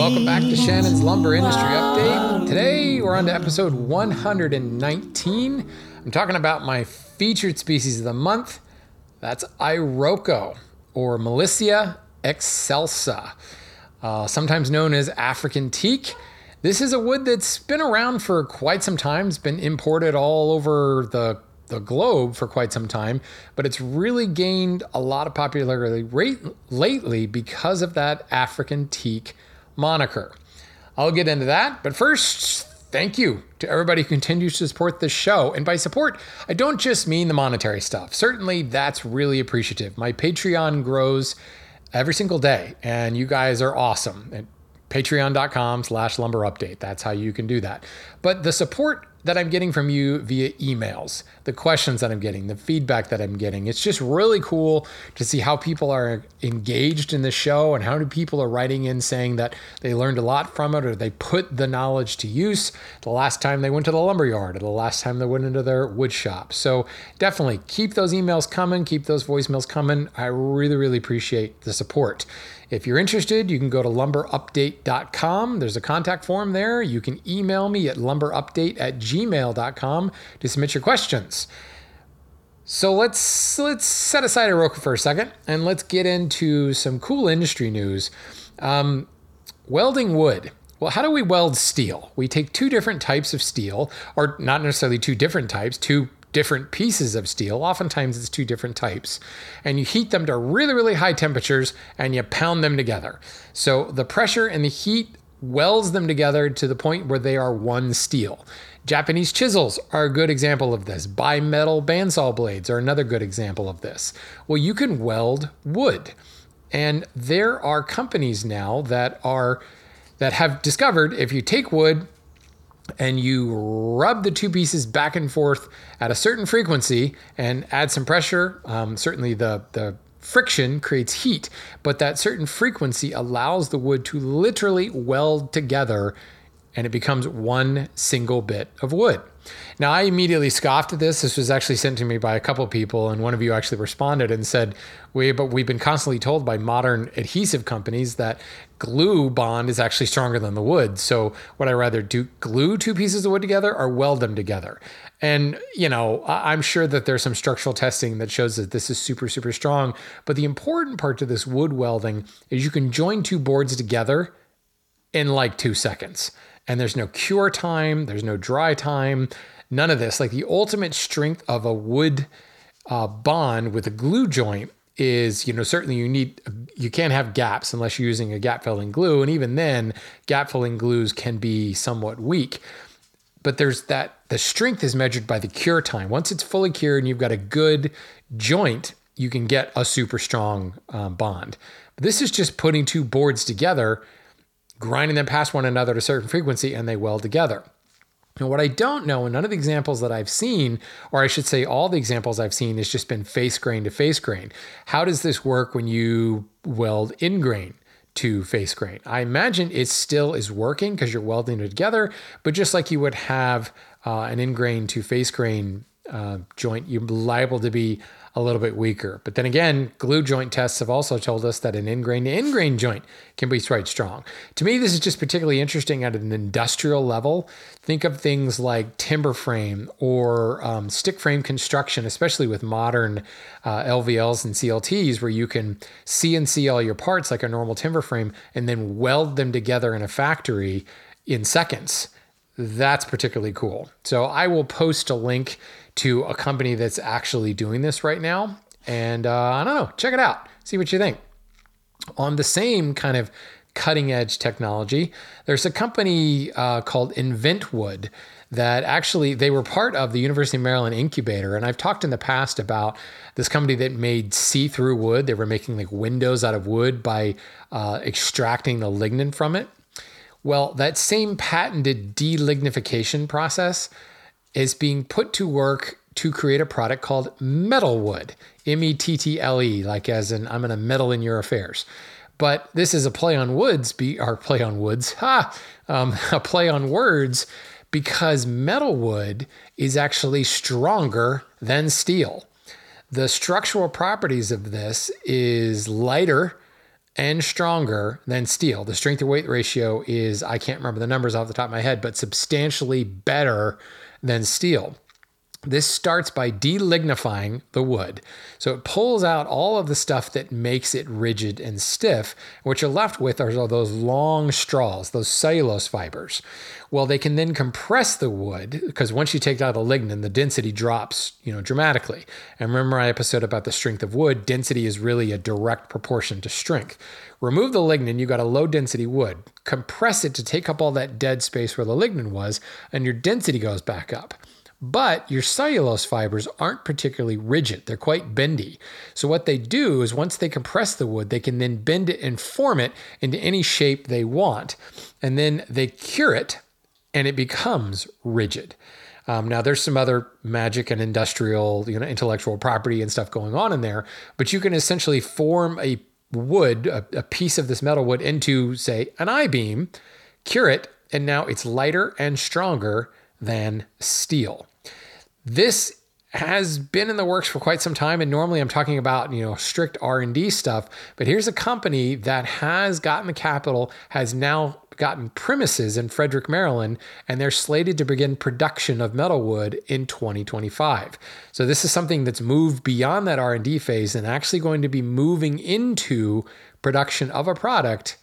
Welcome back to Shannon's Lumber Industry Update. Today we're on to episode 119. I'm talking about my featured species of the month. That's Iroko or Milicia excelsa, uh, sometimes known as African teak. This is a wood that's been around for quite some time. It's been imported all over the the globe for quite some time, but it's really gained a lot of popularity rate, lately because of that African teak moniker. I'll get into that, but first, thank you to everybody who continues to support this show. And by support, I don't just mean the monetary stuff. Certainly, that's really appreciative. My Patreon grows every single day, and you guys are awesome. At patreon.com slash lumber update. That's how you can do that. But the support that I'm getting from you via emails, the questions that I'm getting, the feedback that I'm getting. It's just really cool to see how people are engaged in the show and how many people are writing in saying that they learned a lot from it or they put the knowledge to use the last time they went to the lumber yard or the last time they went into their wood shop. So definitely keep those emails coming, keep those voicemails coming. I really, really appreciate the support. If you're interested, you can go to lumberupdate.com. There's a contact form there. You can email me at lumberupdate at gmail.com to submit your questions. So let's let's set aside Iroko for a second and let's get into some cool industry news. Um, welding wood. Well, how do we weld steel? We take two different types of steel, or not necessarily two different types, two different pieces of steel. Oftentimes it's two different types. And you heat them to really, really high temperatures and you pound them together. So the pressure and the heat welds them together to the point where they are one steel. Japanese chisels are a good example of this. Bimetal bandsaw blades are another good example of this. Well, you can weld wood. And there are companies now that are that have discovered if you take wood and you rub the two pieces back and forth at a certain frequency and add some pressure. Um, certainly, the the friction creates heat, but that certain frequency allows the wood to literally weld together, and it becomes one single bit of wood. Now, I immediately scoffed at this. This was actually sent to me by a couple people, and one of you actually responded and said, "We, but we've been constantly told by modern adhesive companies that glue bond is actually stronger than the wood. So, would I rather do glue two pieces of wood together or weld them together?" And you know, I'm sure that there's some structural testing that shows that this is super, super strong. But the important part to this wood welding is you can join two boards together in like two seconds and there's no cure time, there's no dry time, none of this. Like the ultimate strength of a wood uh, bond with a glue joint is, you know, certainly you need, you can't have gaps unless you're using a gap filling glue. And even then, gap filling glues can be somewhat weak. But there's that, the strength is measured by the cure time. Once it's fully cured and you've got a good joint, you can get a super strong um, bond. But this is just putting two boards together grinding them past one another at a certain frequency, and they weld together. Now, what I don't know, and none of the examples that I've seen, or I should say all the examples I've seen, has just been face grain to face grain. How does this work when you weld in grain? to face grain. I imagine it still is working because you're welding it together, but just like you would have uh, an in grain to face grain uh, joint, you're liable to be a little bit weaker. But then again, glue joint tests have also told us that an in-grain to in-grain joint can be quite strong. To me, this is just particularly interesting at an industrial level. Think of things like timber frame or um, stick frame construction, especially with modern uh, LVLs and CLTs, where you can CNC all your parts like a normal timber frame and then weld them together in a factory in seconds. That's particularly cool. So I will post a link to a company that's actually doing this right now. And uh, I don't know, check it out, see what you think. On the same kind of cutting edge technology, there's a company uh, called InventWood that actually they were part of the University of Maryland incubator. And I've talked in the past about this company that made see-through wood. They were making like windows out of wood by uh, extracting the lignin from it. Well, that same patented delignification process is being put to work to create a product called Mettlewood, M E T T L E, like as in I'm going to meddle in your affairs. But this is a play on woods, be or play on woods, ha, um, a play on words, because Mettlewood is actually stronger than steel. The structural properties of this is lighter and stronger than steel. The strength to weight ratio is, I can't remember the numbers off the top of my head, but substantially better than steel. This starts by delignifying the wood. So it pulls out all of the stuff that makes it rigid and stiff. What you're left with are those long straws, those cellulose fibers. Well, they can then compress the wood because once you take out the lignin, the density drops, you know, dramatically. And remember my episode about the strength of wood, density is really a direct proportion to strength. Remove the lignin, you got a low density wood. Compress it to take up all that dead space where the lignin was, and your density goes back up. But your cellulose fibers aren't particularly rigid, they're quite bendy. So, what they do is once they compress the wood, they can then bend it and form it into any shape they want. And then they cure it and it becomes rigid. Um, now, there's some other magic and industrial, you know, intellectual property and stuff going on in there, but you can essentially form a wood, a, a piece of this Mettle wood, into, say, an I beam, cure it, and now it's lighter and stronger than steel. This has been in the works for quite some time and normally I'm talking about, you know, strict R&D stuff, but here's a company that has gotten the capital, has now gotten premises in Frederick, Maryland, and they're slated to begin production of Mettlewood in 2025. So this is something that's moved beyond that R&D phase and actually going to be moving into production of a product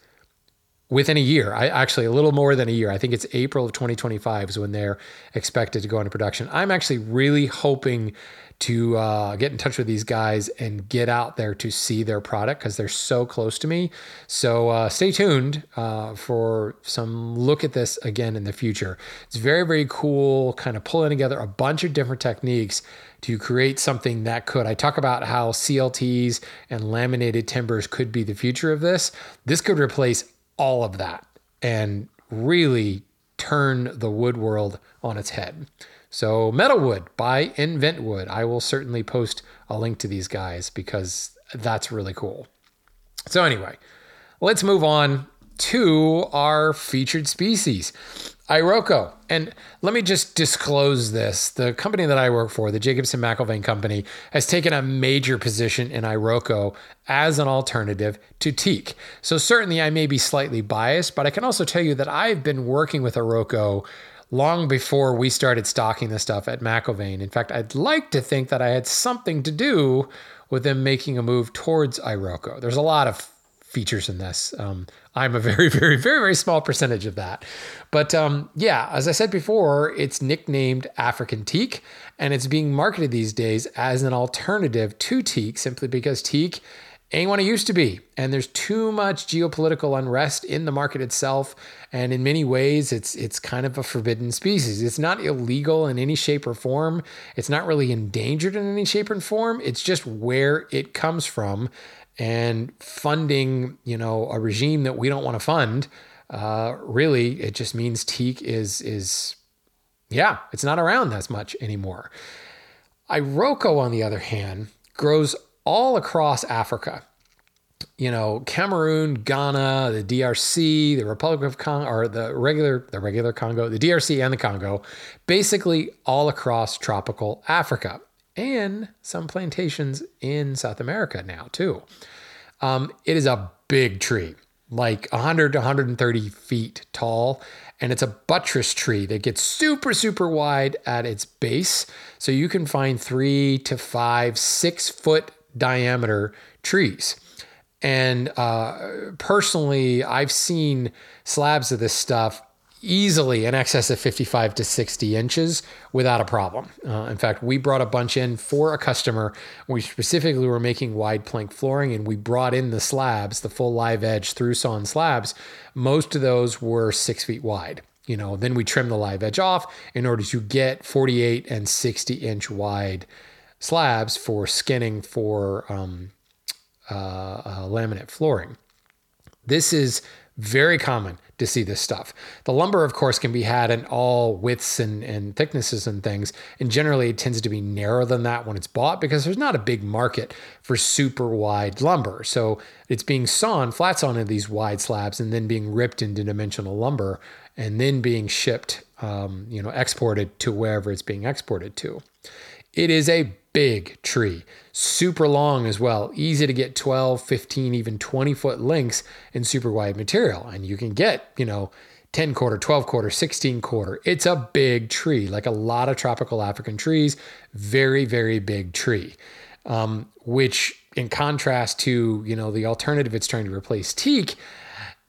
within a year. I actually a little more than a year. I think it's April of 2025 is when they're expected to go into production. I'm actually really hoping to uh, get in touch with these guys and get out there to see their product because they're so close to me. So uh, stay tuned uh, for some look at this again in the future. It's very, very cool, kind of pulling together a bunch of different techniques to create something that could. I talk about how CLTs and laminated timbers could be the future of this. This could replace all of that and really turn the wood world on its head. So, Mettlewood by Inventwood. I will certainly post a link to these guys because that's really cool. So, anyway, let's move on to our featured species. Iroko. And let me just disclose this. The company that I work for, the Jacobson McIlvaine Company, has taken a major position in Iroko as an alternative to teak. So certainly I may be slightly biased, but I can also tell you that I've been working with Iroko long before we started stocking the stuff at McIlvaine. In fact, I'd like to think that I had something to do with them making a move towards Iroko. There's a lot of features in this. Um, I'm a very, very, very, very small percentage of that. But um, yeah, as I said before, it's nicknamed African teak, and it's being marketed these days as an alternative to teak simply because teak ain't what it used to be. And there's too much geopolitical unrest in the market itself. And in many ways, it's it's kind of a forbidden species. It's not illegal in any shape or form. It's not really endangered in any shape or form. It's just where it comes from and funding, you know, a regime that we don't want to fund, uh, really, it just means teak is is, yeah, it's not around as much anymore. Iroko, on the other hand, grows all across Africa. You know, Cameroon, Ghana, the DRC, the Republic of Congo, or the regular, the regular Congo, the DRC and the Congo, basically all across tropical Africa and some plantations in South America now, too. Um, it is a big tree, like 100 to 130 feet tall. And it's a buttress tree that gets super, super wide at its base. So you can find three to five, six foot diameter trees. And uh, personally, I've seen slabs of this stuff easily in excess of 55 to 60 inches without a problem. Uh, in fact, we brought a bunch in for a customer. We specifically were making wide plank flooring and we brought in the slabs, the full live edge through sawn slabs. Most of those were six feet wide. You know, then we trim the live edge off in order to get 48 and 60 inch wide slabs for skinning for um, uh, uh, laminate flooring. This is very common to see this stuff. The lumber, of course, can be had in all widths and, and thicknesses and things. And generally, it tends to be narrower than that when it's bought because there's not a big market for super wide lumber. So it's being sawn, flat sawn into these wide slabs and then being ripped into dimensional lumber and then being shipped, um, you know, exported to wherever it's being exported to. It is a big tree, super long as well, easy to get 12, 15, even 20 foot lengths in super wide material. And you can get, you know, 10 quarter, 12 quarter, 16 quarter. It's a big tree, like a lot of tropical African trees, very, very big tree. Um, which, in contrast to, you know, the alternative it's trying to replace teak,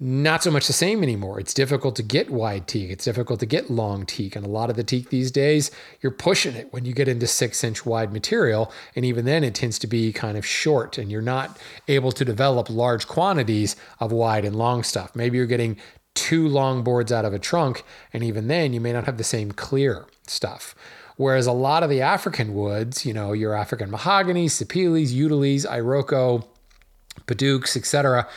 not so much the same anymore. It's difficult to get wide teak. It's difficult to get long teak. And a lot of the teak these days, you're pushing it when you get into six inch wide material. And even then, it tends to be kind of short and you're not able to develop large quantities of wide and long stuff. Maybe you're getting two long boards out of a trunk. And even then, you may not have the same clear stuff. Whereas a lot of the African woods, you know, your African mahogany, sapeles, utiles, iroko, padaukes, etc.,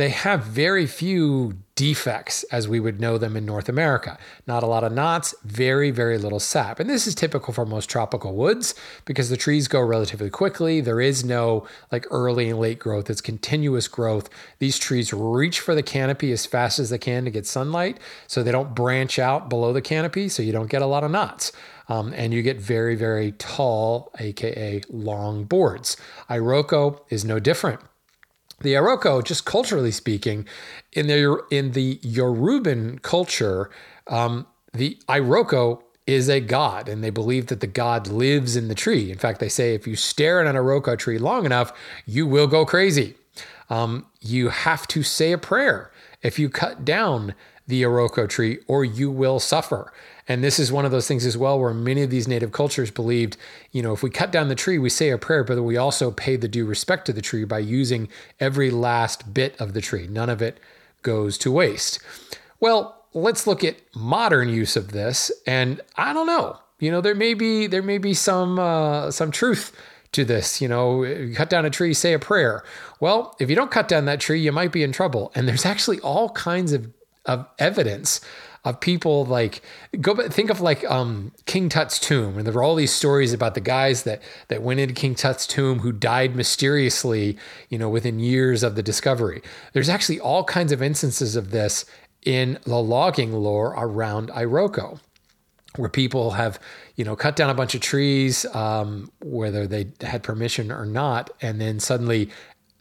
they have very few defects as we would know them in North America. Not a lot of knots, very, very little sap. And this is typical for most tropical woods because the trees go relatively quickly. There is no like early and late growth, it's continuous growth. These trees reach for the canopy as fast as they can to get sunlight so they don't branch out below the canopy, so you don't get a lot of knots. Um, and you get very, very tall, aka long boards. Iroko is no different. The Iroko, just culturally speaking, in the in the Yoruban culture, um, the Iroko is a god, and they believe that the god lives in the tree. In fact, they say if you stare at an Iroko tree long enough, you will go crazy. Um, you have to say a prayer if you cut down the Iroko tree, or you will suffer. And this is one of those things as well where many of these native cultures believed, you know, if we cut down the tree, we say a prayer, but we also pay the due respect to the tree by using every last bit of the tree. None of it goes to waste. Well, let's look at modern use of this. And I don't know, you know, there may be there may be some uh, some truth to this. You know, you cut down a tree, say a prayer. Well, if you don't cut down that tree, you might be in trouble. And there's actually all kinds of, of evidence of people like go back, think of like um, King Tut's tomb, and there were all these stories about the guys that that went into King Tut's tomb who died mysteriously, you know, within years of the discovery. There's actually all kinds of instances of this in the logging lore around Iroko where people have you know cut down a bunch of trees um, whether they had permission or not and then suddenly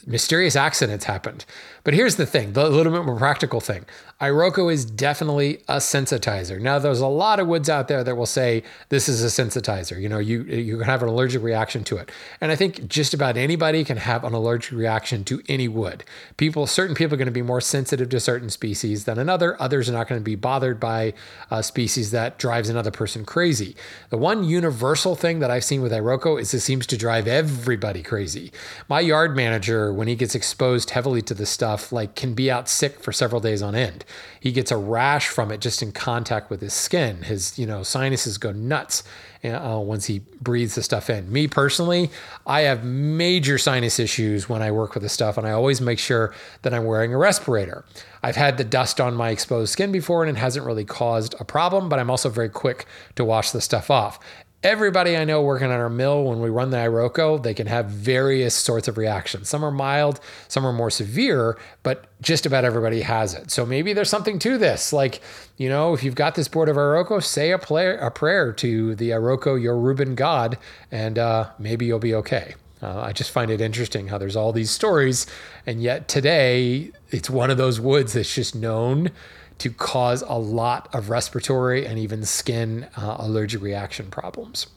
mysterious accidents happened. But here's the thing, the little bit more practical thing. Iroko is definitely a sensitizer. Now, there's a lot of woods out there that will say this is a sensitizer. You know, you you can have an allergic reaction to it, and I think just about anybody can have an allergic reaction to any wood. People, certain people are going to be more sensitive to certain species than another. Others are not going to be bothered by a species that drives another person crazy. The one universal thing that I've seen with Iroko is it seems to drive everybody crazy. My yard manager, when he gets exposed heavily to the stuff, like can be out sick for several days on end he gets a rash from it just in contact with his skin. His, you know, sinuses go nuts uh, once he breathes the stuff in. Me personally, I have major sinus issues when I work with the stuff, and I always make sure that I'm wearing a respirator. I've had the dust on my exposed skin before, and it hasn't really caused a problem, but I'm also very quick to wash the stuff off everybody I know working on our mill, when we run the Iroko, they can have various sorts of reactions. Some are mild, some are more severe, but just about everybody has it. So maybe there's something to this. Like, you know, if you've got this board of Iroko, say a, play, a prayer to the Iroko, Yoruban God, and uh, maybe you'll be okay. Uh, I just find it interesting how there's all these stories, and yet today it's one of those woods that's just known to cause a lot of respiratory and even skin uh, allergic reaction problems.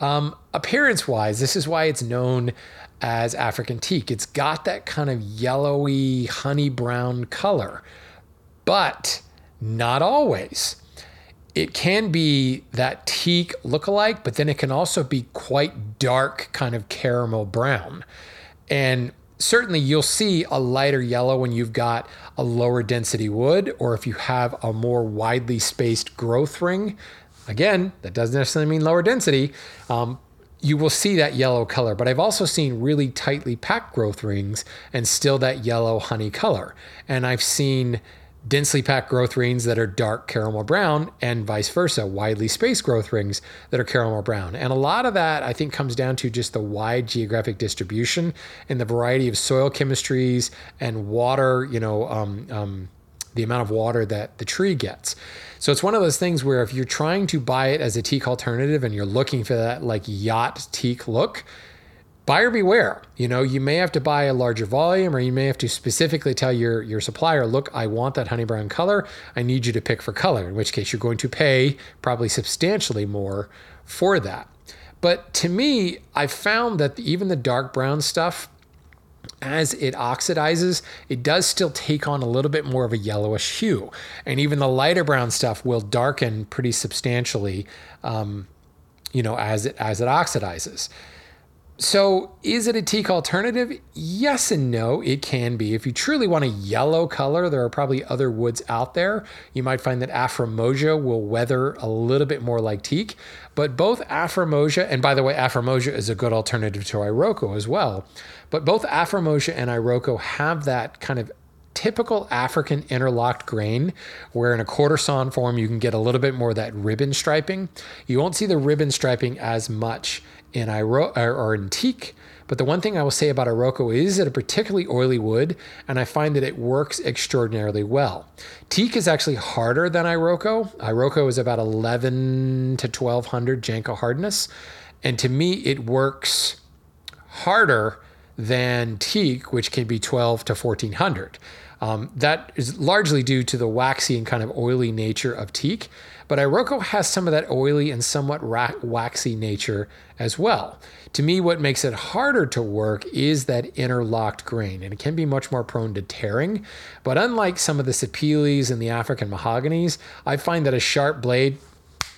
Um, appearance wise, this is why it's known as African teak. It's got that kind of yellowy, honey brown color, but not always. It can be that teak look-alike, but then it can also be quite dark, kind of caramel brown. And certainly you'll see a lighter yellow when you've got a lower density wood or if you have a more widely spaced growth ring. Again, that doesn't necessarily mean lower density. Um, you will see that yellow color, but I've also seen really tightly packed growth rings and still that yellow honey color. And I've seen densely packed growth rings that are dark caramel brown and vice versa, widely spaced growth rings that are caramel brown. And a lot of that I think comes down to just the wide geographic distribution and the variety of soil chemistries and water, you know, um, um, the amount of water that the tree gets. So it's one of those things where if you're trying to buy it as a teak alternative and you're looking for that like yacht teak look, buyer beware. You know, you may have to buy a larger volume or you may have to specifically tell your, your supplier, look, I want that honey brown color. I need you to pick for color, in which case you're going to pay probably substantially more for that. But to me, I found that even the dark brown stuff, as it oxidizes, it does still take on a little bit more of a yellowish hue. And even the lighter brown stuff will darken pretty substantially, um, you know, as it as it oxidizes. So, is it a teak alternative? Yes and no, it can be. If you truly want a yellow color, there are probably other woods out there. You might find that Afrormosia will weather a little bit more like teak, but both Afrormosia, and by the way, Afrormosia is a good alternative to Iroko as well, but both Afrormosia and Iroko have that kind of typical African interlocked grain, where in a quarter sawn form you can get a little bit more of that ribbon striping. You won't see the ribbon striping as much in Iro- or in teak. But the one thing I will say about Iroko is it a particularly oily wood, and I find that it works extraordinarily well. Teak is actually harder than Iroko. Iroko is about 11 to 1200 Janka hardness, and to me it works harder than teak, which can be 12 to 1400. Um, that is largely due to the waxy and kind of oily nature of teak, but Iroko has some of that oily and somewhat waxy nature as well. To me, what makes it harder to work is that interlocked grain, and it can be much more prone to tearing. But unlike some of the sapelis and the African mahoganies, I find that a sharp blade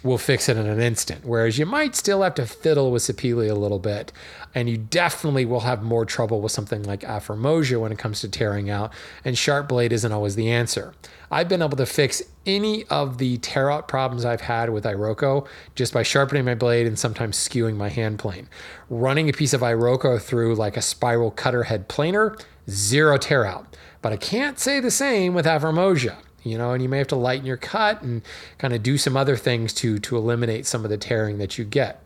will fix it in an instant. Whereas you might still have to fiddle with Sapele a little bit. And you definitely will have more trouble with something like Afrormosia when it comes to tearing out. And Sharp Blade isn't always the answer. I've been able to fix any of the tear out problems I've had with Iroko just by sharpening my blade and sometimes skewing my hand plane. Running a piece of Iroko through like a spiral cutter head planer, zero tear out. But I can't say the same with Afrormosia you know, and you may have to lighten your cut and kind of do some other things to to eliminate some of the tearing that you get.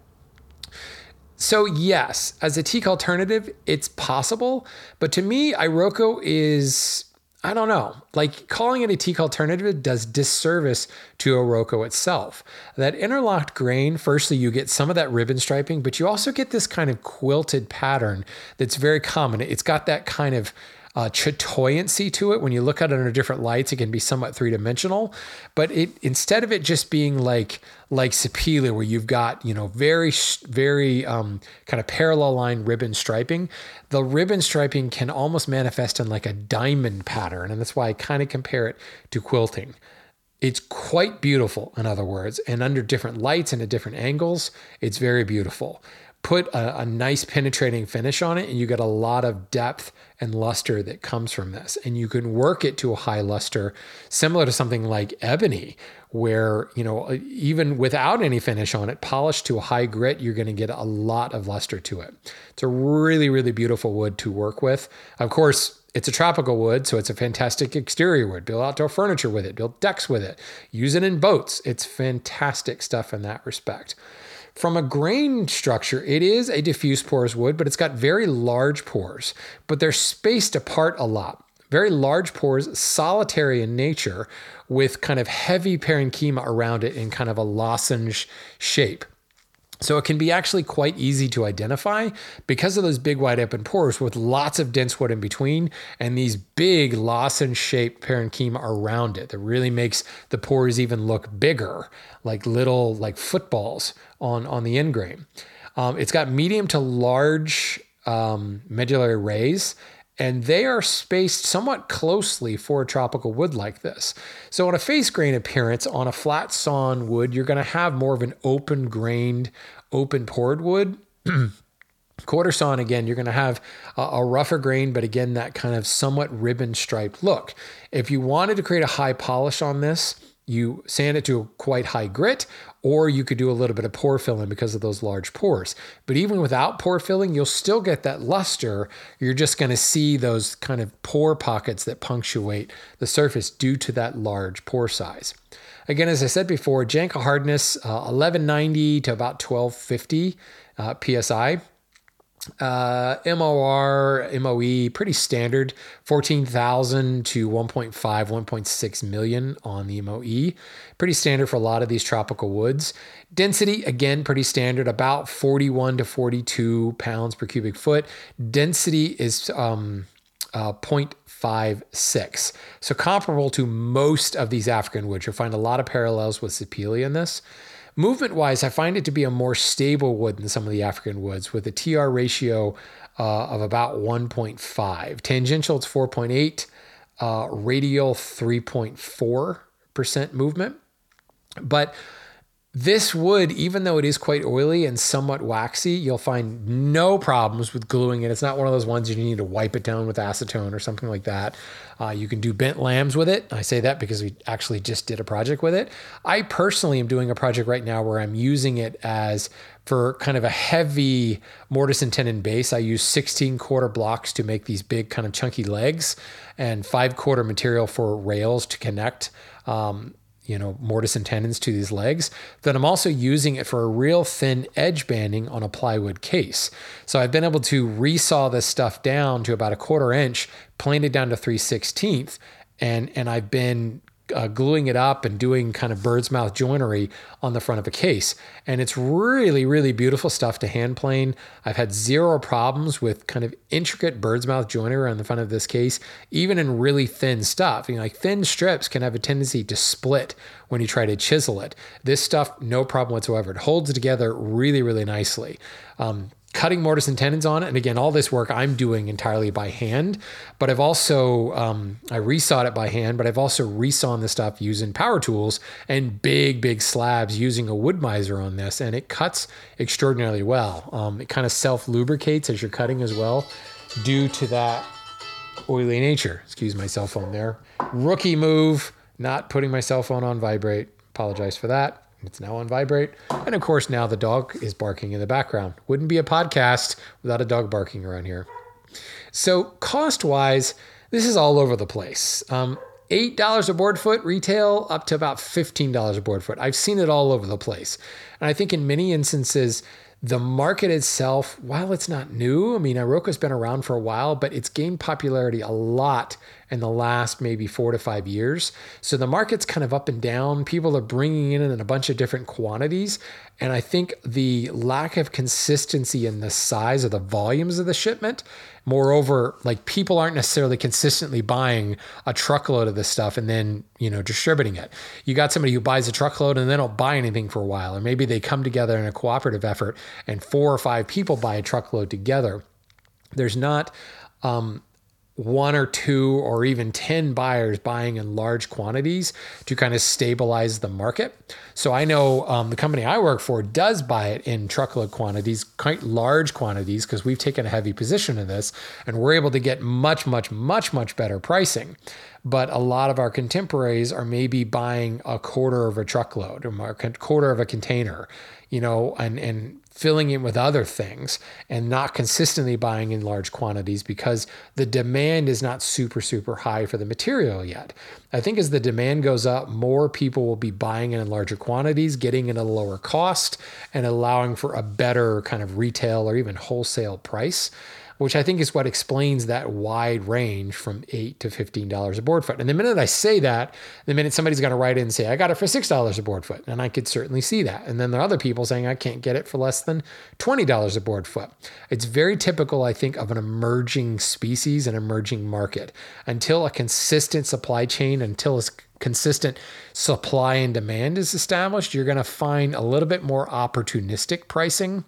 So yes, as a teak alternative, it's possible, but to me, Iroko is I don't know. Like calling it a teak alternative does disservice to Iroko itself. That interlocked grain, firstly, you get some of that ribbon striping, but you also get this kind of quilted pattern that's very common. It's got that kind of uh, chatoyancy to it. When you look at it under different lights, it can be somewhat three dimensional. But it instead of it just being like like Sapele, where you've got you know very very um, kind of parallel line ribbon striping, the ribbon striping can almost manifest in like a diamond pattern, and that's why I kind of compare it to quilting. It's quite beautiful, in other words, and under different lights and at different angles, it's very beautiful put a, a, nice penetrating finish on it and you get a lot of depth and luster that comes from this and you can work it to a high luster similar to something like ebony where you know even without any finish on it polished to a high grit you're going to get a lot of luster to it it's a really really beautiful wood to work with of course it's a tropical wood, so it's a fantastic exterior wood. Build outdoor furniture with it, build decks with it, use it in boats. It's fantastic stuff in that respect. From a grain structure, it is a diffuse porous wood, but it's got very large pores, but they're spaced apart a lot. Very large pores, solitary in nature, with kind of heavy parenchyma around it in kind of a lozenge shape. So it can be actually quite easy to identify because of those big wide open pores with lots of dense wood in between and these big lozenge shaped parenchyma around it that really makes the pores even look bigger, like little like footballs on, on the end grain. Um, it's got medium to large um, medullary rays and they are spaced somewhat closely for a tropical wood like this. So, on a face grain appearance, on a flat sawn wood, you're going to have more of an open grained, open pored wood. Quarter sawn, again, you're going to have a, a, rougher grain, but again, that kind of somewhat ribbon striped look. If you wanted to create a high polish on this, you sand it to a quite high grit, or you could do a little bit of pore filling because of those large pores. But even without pore filling, you'll still get that luster. You're just going to see those kind of pore pockets that punctuate the surface due to that large pore size. Again, as I said before, Janka hardness uh, 1190 to about 1250 uh, psi. Uh, MOR, MOE, pretty standard, 14,000 to 1.5, 1.6 million on the MOE. Pretty standard for a lot of these tropical woods. Density, again, pretty standard, about 41 to 42 pounds per cubic foot. Density is um, uh, 0.56. So comparable to most of these African woods. You'll find a lot of parallels with Sapele in this. Movement wise, I find it to be a more stable wood than some of the African woods with a TR ratio uh, of about 1.5. Tangential, it's 4.8. Uh, radial, 3.4% movement. But this wood, even though it is quite oily and somewhat waxy, you'll find no problems with gluing it. It's not one of those ones you need to wipe it down with acetone or something like that. Uh, you can do bent lambs with it. I say that because we actually just did a project with it. I personally am doing a project right now where I'm using it as for kind of a heavy mortise and tenon base. I use 16 quarter blocks to make these big kind of chunky legs and five quarter material for rails to connect. Um, you know, mortise and tenons to these legs, then I'm also using it for a real thin edge banding on a plywood case. So I've been able to resaw this stuff down to about a quarter inch, planed it down to 3 16th, and, and I've been uh, gluing it up and doing kind of bird's mouth joinery on the front of a case. And it's really, really beautiful stuff to hand plane. I've had zero problems with kind of intricate bird's mouth joinery on the front of this case, even in really thin stuff. You know, like thin strips can have a tendency to split when you try to chisel it. This stuff, no problem whatsoever. It holds together really, really nicely. Um, cutting mortise and tenons on it. And again, all this work I'm doing entirely by hand, but I've also, um, I resawed it by hand, but I've also resawn the stuff using power tools and big, big slabs using a Wood-Mizer on this. And it cuts extraordinarily well. Um, it kind of self lubricates as you're cutting as well due to that oily nature. Excuse my cell phone there. Rookie move, not putting my cell phone on vibrate. Apologize for that. It's now on vibrate. And of course, now the dog is barking in the background. Wouldn't be a podcast without a dog barking around here. So, cost wise, this is all over the place. Um, $8 a board foot retail up to about $15 a board foot. I've seen it all over the place. And I think in many instances, the market itself, while it's not new, I mean, Iroko's been around for a while, but it's gained popularity a lot in the last maybe four to five years. So the market's kind of up and down. People are bringing in in a bunch of different quantities. And I think the lack of consistency in the size of the volumes of the shipment, moreover, like people aren't necessarily consistently buying a truckload of this stuff and then, you know, distributing it. You got somebody who buys a truckload and they don't buy anything for a while. Or maybe they come together in a cooperative effort and four or five people buy a truckload together. There's not um, one or two or even 10 buyers buying in large quantities to kind of stabilize the market. So I know um, the company I work for does buy it in truckload quantities, quite large quantities, because we've taken a heavy position in this and we're able to get much, much, much, much better pricing. But a lot of our contemporaries are maybe buying a quarter of a truckload or a quarter of a container, you know, and, and filling it with other things and not consistently buying in large quantities because the demand is not super, super high for the material yet. I think as the demand goes up, more people will be buying in larger quantities, getting at a lower cost, and allowing for a better kind of retail or even wholesale price which I think is what explains that wide range from eight to fifteen dollars a board foot. And the minute I say that, the minute somebody's going to write in and say, "I got it for six dollars a board foot," and I could certainly see that. And then there are other people saying, "I can't get it for less than twenty dollars a board foot." It's very typical, I think, of an emerging species, an emerging market. Until a consistent supply chain, until a consistent supply and demand is established, you're going to find a little bit more opportunistic pricing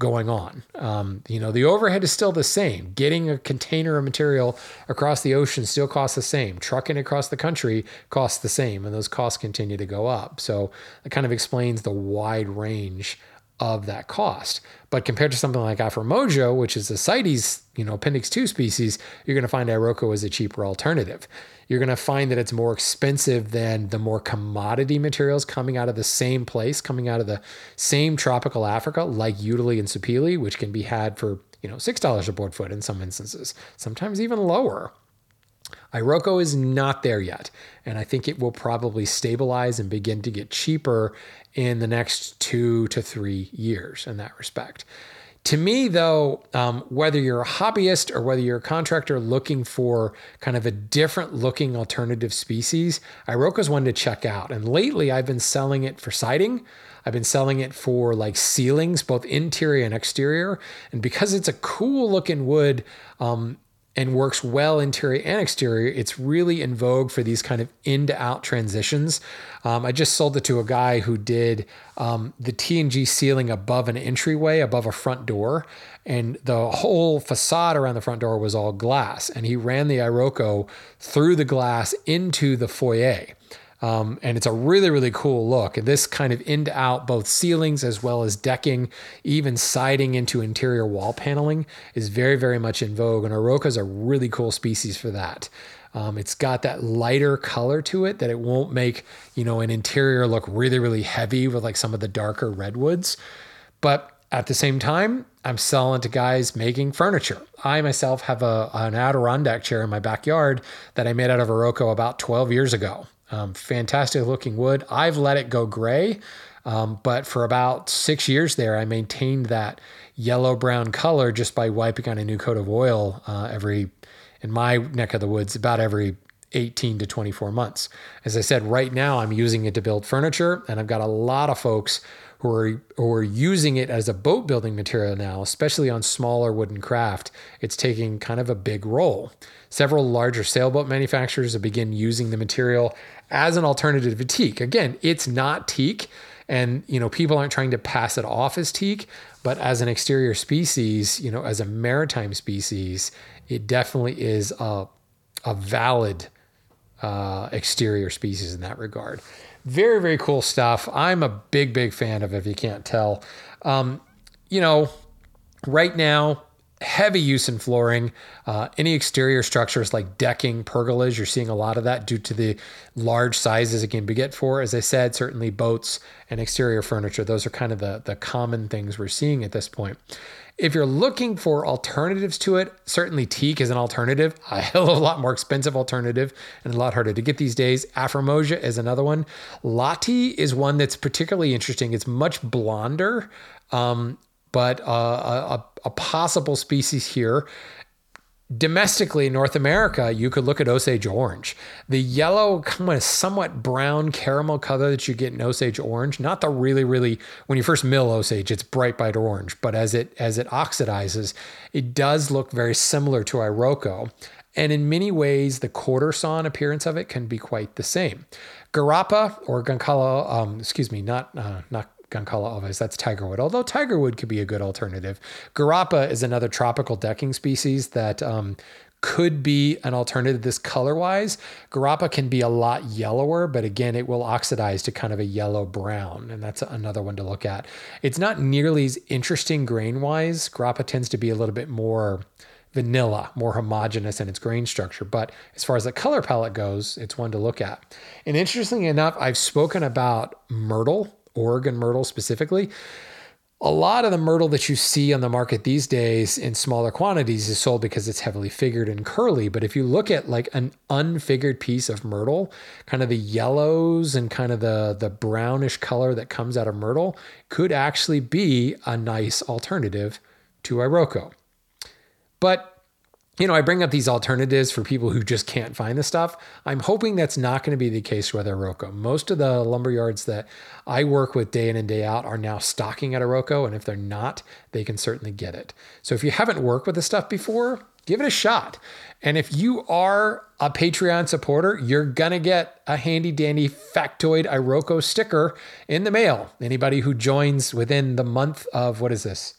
going on. Um, you know, the overhead is still the same. Getting a container of material across the ocean still costs the same. Trucking across the country costs the same, and those costs continue to go up. So it kind of explains the wide range of that cost. But compared to something like Afrormosia, which is a CITES, you know, Appendix 2 species, you're going to find Iroko as a cheaper alternative you're going to find that it's more expensive than the more commodity materials coming out of the same place, coming out of the same tropical Africa, like Utile and Sapele, which can be had for you know six dollars a board foot in some instances, sometimes even lower. Iroko is not there yet, and I think it will probably stabilize and begin to get cheaper in the next two to three years in that respect. To me, though, um, whether you're a hobbyist or whether you're a contractor looking for kind of a different looking alternative species, Iroko is one to check out. And lately, I've been selling it for siding. I've been selling it for like ceilings, both interior and exterior. And because it's a cool looking wood, um, and works well interior and exterior. It's really in vogue for these kind of in to out transitions. Um, I just sold it to a guy who did um, the TNG ceiling above an entryway, above a front door, and the whole facade around the front door was all glass. And he ran the Iroko through the glass into the foyer. Um, and it's a really, really cool look. This kind of in to out, both ceilings as well as decking, even siding into interior wall paneling is very, very much in vogue. And Iroko is a really cool species for that. Um, it's got that lighter color to it that it won't make, you know, an interior look really, really heavy with like some of the darker redwoods. But at the same time, I'm selling to guys making furniture. I myself have a, an Adirondack chair in my backyard that I made out of Iroko about 12 years ago. Um, fantastic looking wood. I've let it go gray, um, but for about six years there, I maintained that yellow brown color just by wiping on a new coat of oil uh, every, in my neck of the woods, about every 18 to 24 months. As I said, right now I'm using it to build furniture, and I've got a lot of folks who are who are using it as a boat building material now, especially on smaller wooden craft. It's taking kind of a big role. Several larger sailboat manufacturers have begun using the material as an alternative to teak. Again, it's not teak, and you know people aren't trying to pass it off as teak, but as an exterior species, you know, as a maritime species, it definitely is a a valid uh, exterior species in that regard. Very very cool stuff. I'm a big big fan of. If you can't tell, um, you know, right now heavy use in flooring. Uh, any exterior structures like decking, pergolas, you're seeing a lot of that due to the large sizes it can be get for. As I said, certainly boats and exterior furniture. Those are kind of the, the common things we're seeing at this point. If you're looking for alternatives to it, certainly teak is an alternative, a hell of a lot more expensive alternative and a lot harder to get these days. Afrormosia is another one. Lati is one that's particularly interesting. It's much blonder. Um, but uh, a, a, possible species here. Domestically in North America, you could look at Osage orange. The yellow, kind of somewhat brown caramel color that you get in Osage orange, not the really, really when you first mill Osage, it's bright, bright orange, but as it as it oxidizes, it does look very similar to Iroko. And in many ways, the quarter sawn appearance of it can be quite the same. Garapa or Goncalo, um, excuse me, not uh, not Goncalo alves. That's tigerwood, although tigerwood could be a good alternative. Garapa is another tropical decking species that um, could be an alternative this color wise. Garapa can be a lot yellower, but again, it will oxidize to kind of a yellow brown, and that's another one to look at. It's not nearly as interesting grain wise. Garapa tends to be a little bit more vanilla, more homogenous in its grain structure. But as far as the color palette goes, it's one to look at. And interestingly enough, I've spoken about myrtle Oregon myrtle specifically. A lot of the myrtle that you see on the market these days in smaller quantities is sold because it's heavily figured and curly. But if you look at like an unfigured piece of myrtle, kind of the yellows and kind of the, the brownish color that comes out of myrtle could actually be a nice alternative to Iroko. But you know, I bring up these alternatives for people who just can't find the stuff. I'm hoping that's not going to be the case with Iroko. Most of the lumber yards that I work with day in and day out are now stocking at Iroko, and if they're not, they can certainly get it. So if you haven't worked with the stuff before, give it a shot. And if you are a Patreon supporter, you're going to get a handy dandy factoid Iroko sticker in the mail. Anybody who joins within the month of what is this?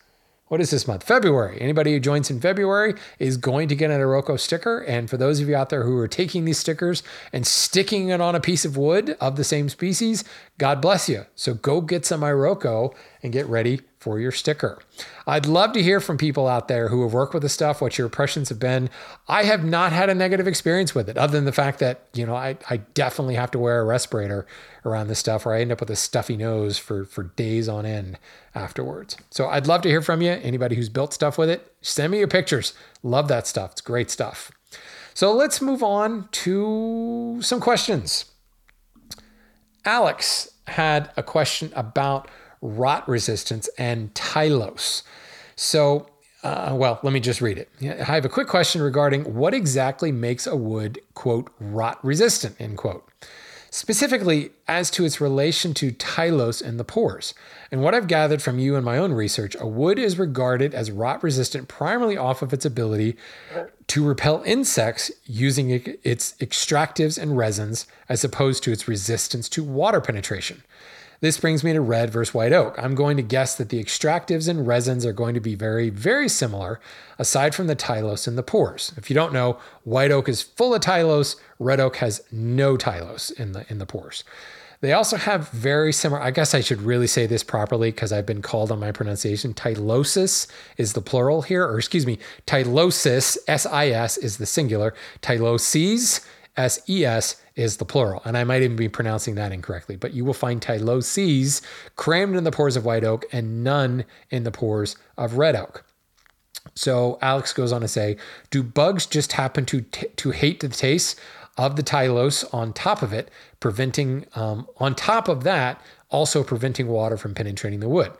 What is this month? February. Anybody who joins in February is going to get an Iroko sticker. And for those of you out there who are taking these stickers and sticking it on a piece of wood of the same species, God bless you. So go get some Iroko and get ready for your sticker. I'd love to hear from people out there who have worked with the stuff, what your impressions have been. I have not had a negative experience with it, other than the fact that, you know, I, I definitely have to wear a respirator around this stuff or I end up with a stuffy nose for, for days on end afterwards. So I'd love to hear from you. Anybody who's built stuff with it, send me your pictures. Love that stuff. It's great stuff. So let's move on to some questions. Alex had a question about rot resistance and Tylose. So, uh, well, let me just read it. I have a quick question regarding what exactly makes a wood, quote, rot resistant, end quote specifically as to its relation to tylose and the pores. And what I've gathered from you and my own research, a wood is regarded as rot resistant primarily off of its ability to repel insects using its extractives and resins as opposed to its resistance to water penetration. This brings me to red versus white oak. I'm going to guess that the extractives and resins are going to be very, very similar, aside from the tylose in the pores. If you don't know, white oak is full of tylose, red oak has no tylose in the in the pores. They also have very similar, I guess I should really say this properly because I've been called on my pronunciation. Tylosis is the plural here, or excuse me, tylosis, S I S, is the singular. Tyloses S E S is the plural. And I might even be pronouncing that incorrectly, but you will find tyloses crammed in the pores of white oak and none in the pores of red oak. So Alex goes on to say, do bugs just happen to t- to hate the taste of the tylose on top of it, preventing um, on top of that also preventing water from penetrating the wood?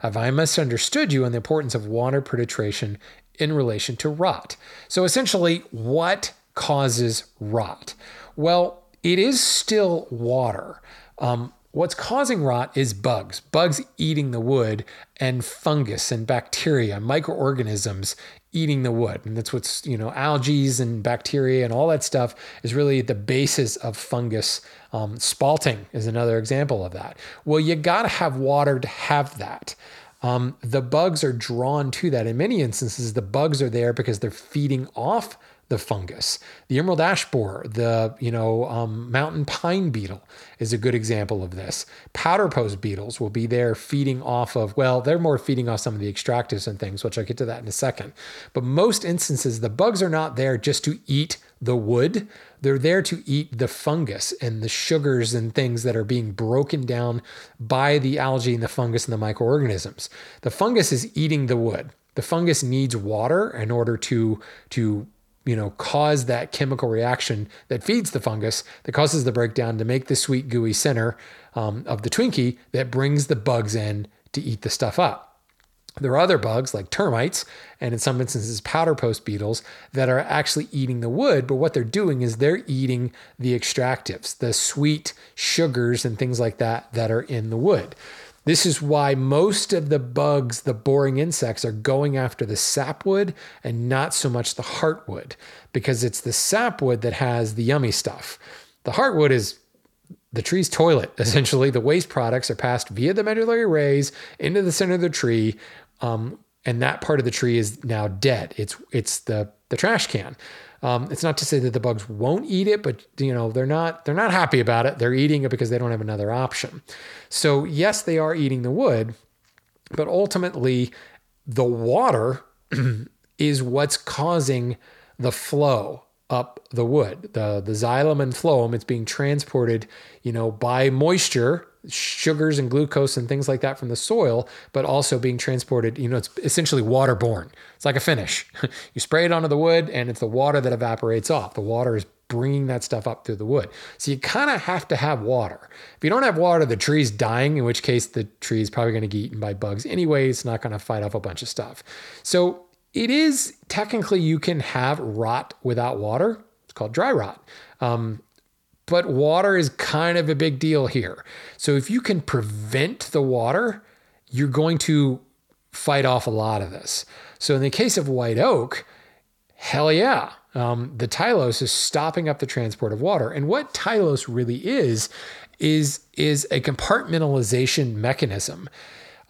Have I misunderstood you on the importance of water penetration in relation to rot? So essentially, what causes rot? Well, it is still water. Um, what's causing rot is bugs, bugs eating the wood, and fungus and bacteria, microorganisms eating the wood. And that's what's, you know, algae and bacteria and all that stuff is really the basis of fungus. Um, spalting is another example of that. Well, you got to have water to have that. Um, the bugs are drawn to that. In many instances, the bugs are there because they're feeding off the fungus. The emerald ash borer, the you know um, mountain pine beetle is a good example of this. Powder post beetles will be there feeding off of well, they're more feeding off some of the extractives and things, which I'll get to that in a second. But most instances, the bugs are not there just to eat the wood. They're there to eat the fungus and the sugars and things that are being broken down by the algae and the fungus and the microorganisms. The fungus is eating the wood. The fungus needs water in order to to you know, cause that chemical reaction that feeds the fungus that causes the breakdown to make the sweet gooey center um, of the Twinkie that brings the bugs in to eat the stuff up. There are other bugs like termites and in some instances powder post beetles that are actually eating the wood, but what they're doing is they're eating the extractives, the sweet sugars and things like that that are in the wood. This is why most of the bugs, the boring insects, are going after the sapwood and not so much the heartwood, because it's the sapwood that has the yummy stuff. The heartwood is the tree's toilet. Essentially, the waste products are passed via the medullary rays into the center of the tree, um, and that part of the tree is now dead. It's it's the the trash can. Um, it's not to say that the bugs won't eat it, but you know they're not they're not happy about it. They're eating it because they don't have another option. So yes, they are eating the wood, but ultimately the water is what's causing the flow up the wood. The the xylem and phloem, it's being transported, you know, by moisture sugars and glucose and things like that from the soil, but also being transported. You know, it's essentially waterborne. It's like a finish. you spray it onto the wood, and it's the water that evaporates off. The water is bringing that stuff up through the wood. So you kind of have to have water. If you don't have water, the tree's dying, in which case the tree is probably going to get eaten by bugs anyway. It's not going to fight off a bunch of stuff. So it is technically you can have rot without water. It's called dry rot. Um, but water is kind of a big deal here. So if you can prevent the water, you're going to fight off a lot of this. So in the case of white oak, hell yeah, um, the tylose is stopping up the transport of water. And what tylose really is is is a compartmentalization mechanism.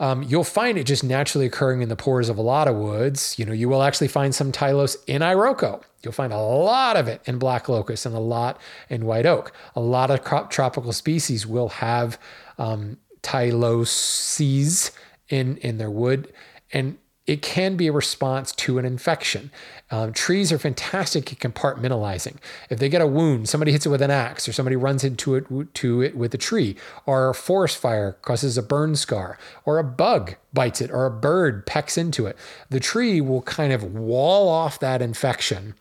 Um, you'll find it just naturally occurring in the pores of a lot of woods. You know, you will actually find some tylose in Iroko. You'll find a lot of it in black locust and a lot in white oak. A lot of crop tropical species will have um, tyloses in in their wood, and it can be a response to an infection. Um, trees are fantastic at compartmentalizing. If they get a wound, somebody hits it with an axe, or somebody runs into it to it with a tree, or a forest fire causes a burn scar, or a bug bites it, or a bird pecks into it, the tree will kind of wall off that infection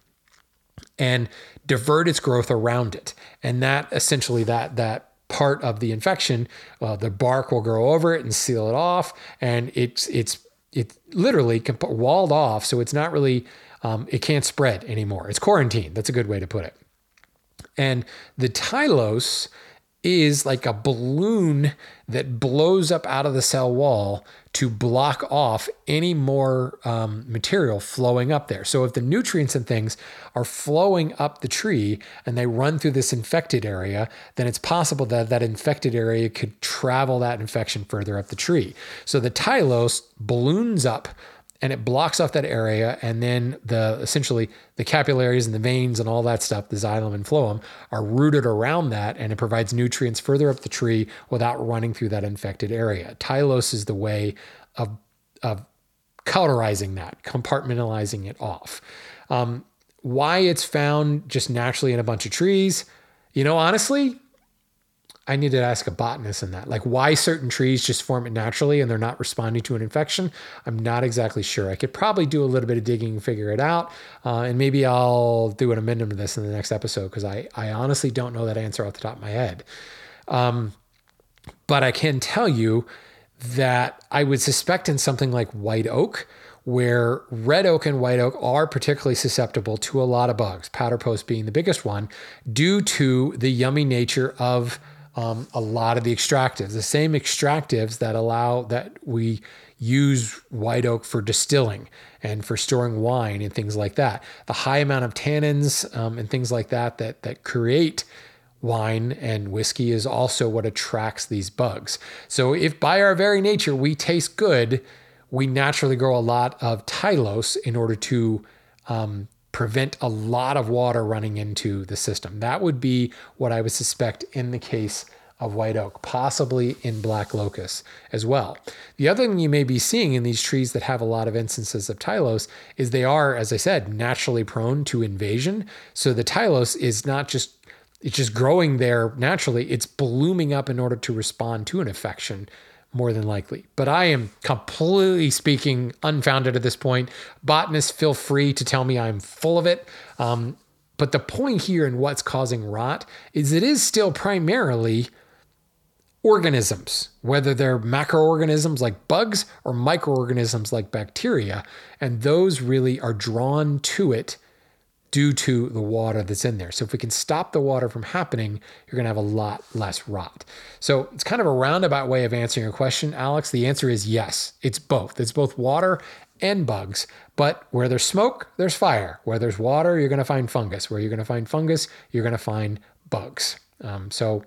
and divert its growth around it. And that essentially that that part of the infection, uh, the bark will grow over it and seal it off, and it's it's it's literally can be walled off, so it's not really um, it can't spread anymore. It's quarantined. That's a good way to put it. And the Tylose is like a balloon that blows up out of the cell wall to block off any more um, material flowing up there. So if the nutrients and things are flowing up the tree and they run through this infected area, then it's possible that that infected area could travel that infection further up the tree. So the Tylose balloons up and it blocks off that area and then the essentially the capillaries and the veins and all that stuff the xylem and phloem are rooted around that and it provides nutrients further up the tree without running through that infected area. Tylose is the way of of cauterizing that compartmentalizing it off. Um, why it's found just naturally in a bunch of trees? You know honestly I need to ask a botanist in that. Like why certain trees just form it naturally and they're not responding to an infection. I'm not exactly sure. I could probably do a little bit of digging and figure it out. Uh, and maybe I'll do an amendment to this in the next episode because I, I honestly don't know that answer off the top of my head. Um, but I can tell you that I would suspect in something like white oak, where red oak and white oak are particularly susceptible to a lot of bugs, powder post being the biggest one, due to the yummy nature of um, a lot of the extractives, the same extractives that allow that we use white oak for distilling and for storing wine and things like that. The high amount of tannins um, and things like that that that create wine and whiskey is also what attracts these bugs. So if by our very nature we taste good, we naturally grow a lot of tylose in order to um, prevent a lot of water running into the system. That would be what I would suspect in the case of white oak, possibly in black locust as well. The other thing you may be seeing in these trees that have a lot of instances of tylose is they are, as I said, naturally prone to invasion. So the tylose is not just it's just growing there naturally, it's blooming up in order to respond to an infection more than likely. But I am completely speaking unfounded at this point. Botanists, feel free to tell me I'm full of it. Um, but the point here in what's causing rot is it is still primarily organisms, whether they're macroorganisms like bugs or microorganisms like bacteria. And those really are drawn to it due to the water that's in there. So if we can stop the water from happening, you're going to have a lot less rot. So it's kind of a roundabout way of answering your question, Alex. The answer is yes. It's both. It's both water and bugs. But where there's smoke, there's fire. Where there's water, you're going to find fungus. Where you're going to find fungus, you're going to find bugs. Um, so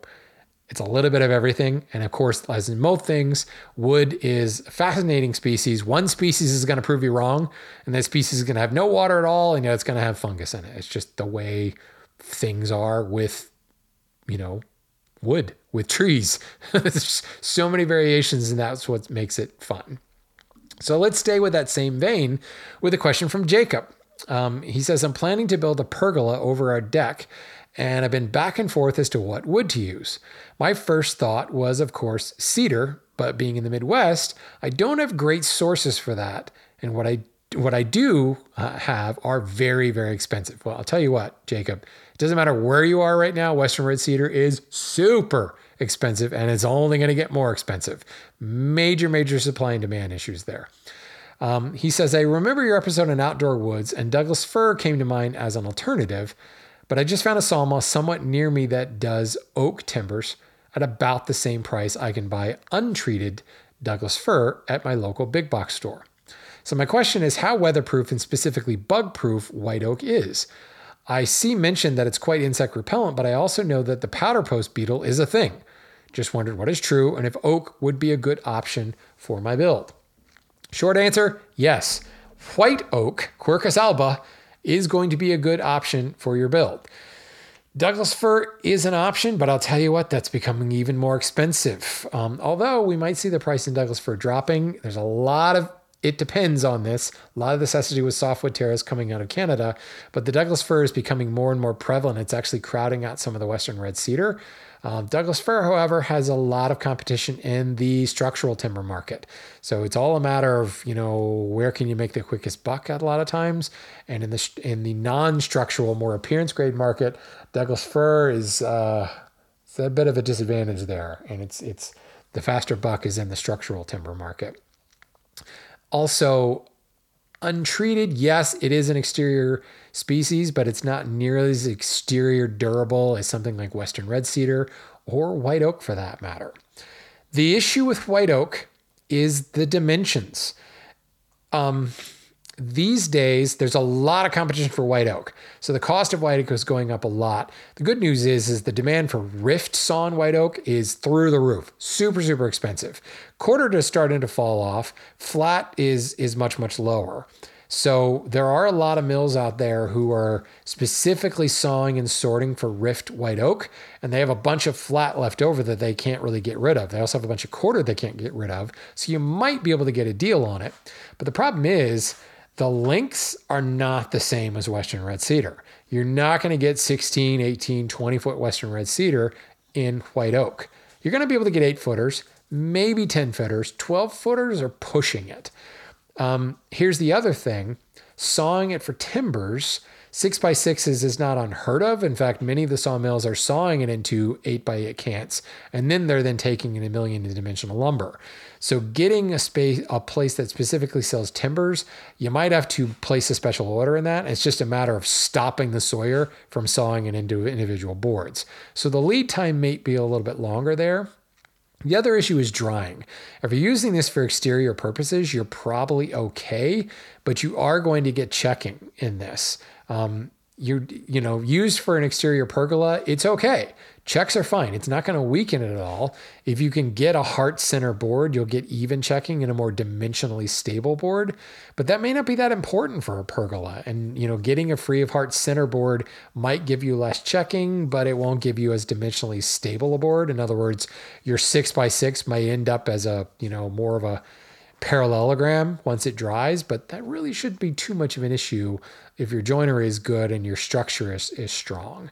it's a little bit of everything. And of course, as in most things, wood is a fascinating species. One species is going to prove you wrong, and that species is going to have no water at all, and it's going to have fungus in it. It's just the way things are with, you know, wood, with trees. There's so many variations, and that's what makes it fun. So let's stay with that same vein with a question from Jacob. Um, he says, I'm planning to build a pergola over our deck and I've been back and forth as to what wood to use. My first thought was, of course, cedar, but being in the Midwest, I don't have great sources for that. And what I what I do uh, have are very, very expensive. Well, I'll tell you what, Jacob, it doesn't matter where you are right now, Western Red Cedar is super expensive and it's only going to get more expensive. Major, major supply and demand issues there. Um, he says, I remember your episode on outdoor woods, and Douglas fir came to mind as an alternative. But I just found a sawmill somewhat near me that does oak timbers at about the same price I can buy untreated Douglas fir at my local big box store. So my question is how weatherproof and specifically bug-proof white oak is. I see mentioned that it's quite insect repellent, but I also know that the powder post beetle is a thing. Just wondered what is true and if oak would be a good option for my build. Short answer, yes. White oak, Quercus alba, is going to be a good option for your build. Douglas fir is an option, but I'll tell you what, that's becoming even more expensive. Um, although we might see the price in Douglas fir dropping, there's a lot of it depends on this. A lot of this has to do with softwood terrace coming out of Canada, but the Douglas fir is becoming more and more prevalent. It's actually crowding out some of the Western red cedar. Um, Douglas fir, however, has a lot of competition in the structural timber market. So it's all a matter of you know where can you make the quickest buck at a lot of times, and in the in the non-structural, more appearance grade market, Douglas fir is uh, it's a bit of a disadvantage there, and it's it's the faster buck is in the structural timber market. Also, untreated, yes, it is an exterior species, but it's not nearly as exterior durable as something like Western red cedar or white oak for that matter. The issue with white oak is the dimensions. Um, these days there's a lot of competition for white oak so the cost of white oak is going up a lot the good news is is the demand for rift sawn white oak is through the roof super super expensive quartered is starting to fall off flat is is much much lower so there are a lot of mills out there who are specifically sawing and sorting for rift white oak, and they have a bunch of flat left over that they can't really get rid of. They also have a bunch of quarter they can't get rid of. So you might be able to get a deal on it. But the problem is the lengths are not the same as Western red cedar. You're not going to get 16, 18, 20 foot Western red cedar in white oak. You're going to be able to get eight footers, maybe 10 footers. 12 footers are pushing it. Um, here's the other thing sawing it for timbers Six by sixes is not unheard of. In fact, many of the sawmills are sawing it into eight by eight cants, and then they're then taking in a million dimensional lumber. So getting a space, a place that specifically sells timbers, you might have to place a special order in that. It's just a matter of stopping the sawyer from sawing it into individual boards. So the lead time may be a little bit longer there. The other issue is drying. If you're using this for exterior purposes, you're probably okay, but you are going to get checking in this. Um, you you know used for an exterior pergola it's okay. Checks are fine. It's not going to weaken it at all. If you can get a heart center board you'll get even checking in a more dimensionally stable board. But that may not be that important for a pergola. And you know getting a free of heart center board might give you less checking but it won't give you as dimensionally stable a board. In other words your six by six may end up as a you know more of a parallelogram once it dries, but that really shouldn't be too much of an issue if your joinery is good and your structure is, is strong.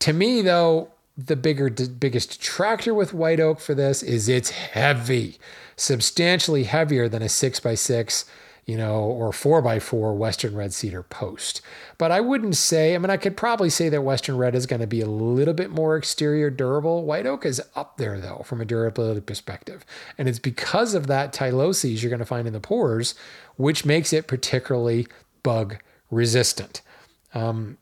To me, though, the bigger biggest detractor with white oak for this is it's heavy, substantially heavier than a six by six you know, or four by four Western red cedar post. But I wouldn't say, I mean, I could probably say that Western red is going to be a little bit more exterior durable. White oak is up there though, from a durability perspective. And it's because of that tyloses you're going to find in the pores, which makes it particularly bug resistant. Um,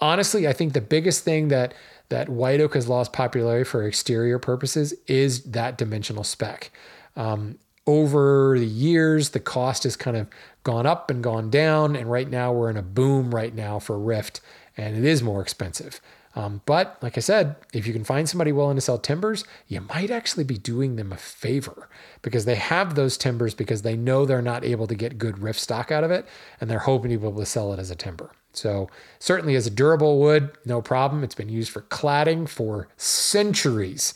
honestly, I think the biggest thing that that white oak has lost popularity for exterior purposes is that dimensional spec. Um, over the years, the cost has kind of gone up and gone down. And right now, we're in a boom right now for Rift, and it is more expensive. Um, but like I said, if you can find somebody willing to sell timbers, you might actually be doing them a favor because they have those timbers because they know they're not able to get good rift stock out of it and they're hoping to be able to sell it as a timber. So, certainly as a durable wood, no problem. It's been used for cladding for centuries.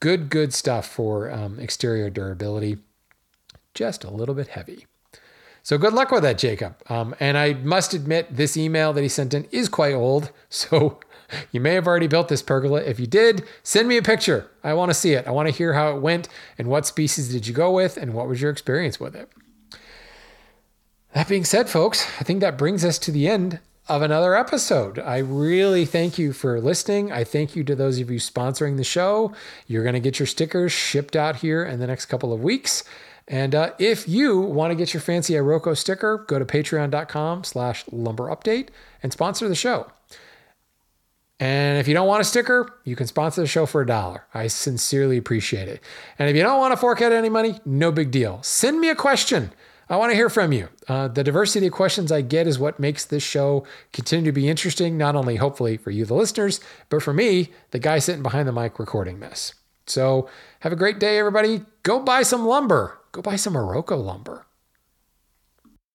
Good, good stuff for um, exterior durability just a little bit heavy. So good luck with that, Jacob. Um, and I must admit, this email that he sent in is quite old. So you may have already built this pergola. If you did, send me a picture. I want to see it. I want to hear how it went and what species did you go with and what was your experience with it. That being said, folks, I think that brings us to the end of another episode. I really thank you for listening. I thank you to those of you sponsoring the show. You're going to get your stickers shipped out here in the next couple of weeks. And uh, if you want to get your fancy Iroko sticker, go to patreon.com slash lumber update and sponsor the show. And if you don't want a sticker, you can sponsor the show for a dollar. I sincerely appreciate it. And if you don't want to fork out any money, no big deal. Send me a question. I want to hear from you. Uh, the diversity of questions I get is what makes this show continue to be interesting, not only hopefully for you, the listeners, but for me, the guy sitting behind the mic recording this. So have a great day, everybody. Go buy some lumber. Go buy some Iroko lumber.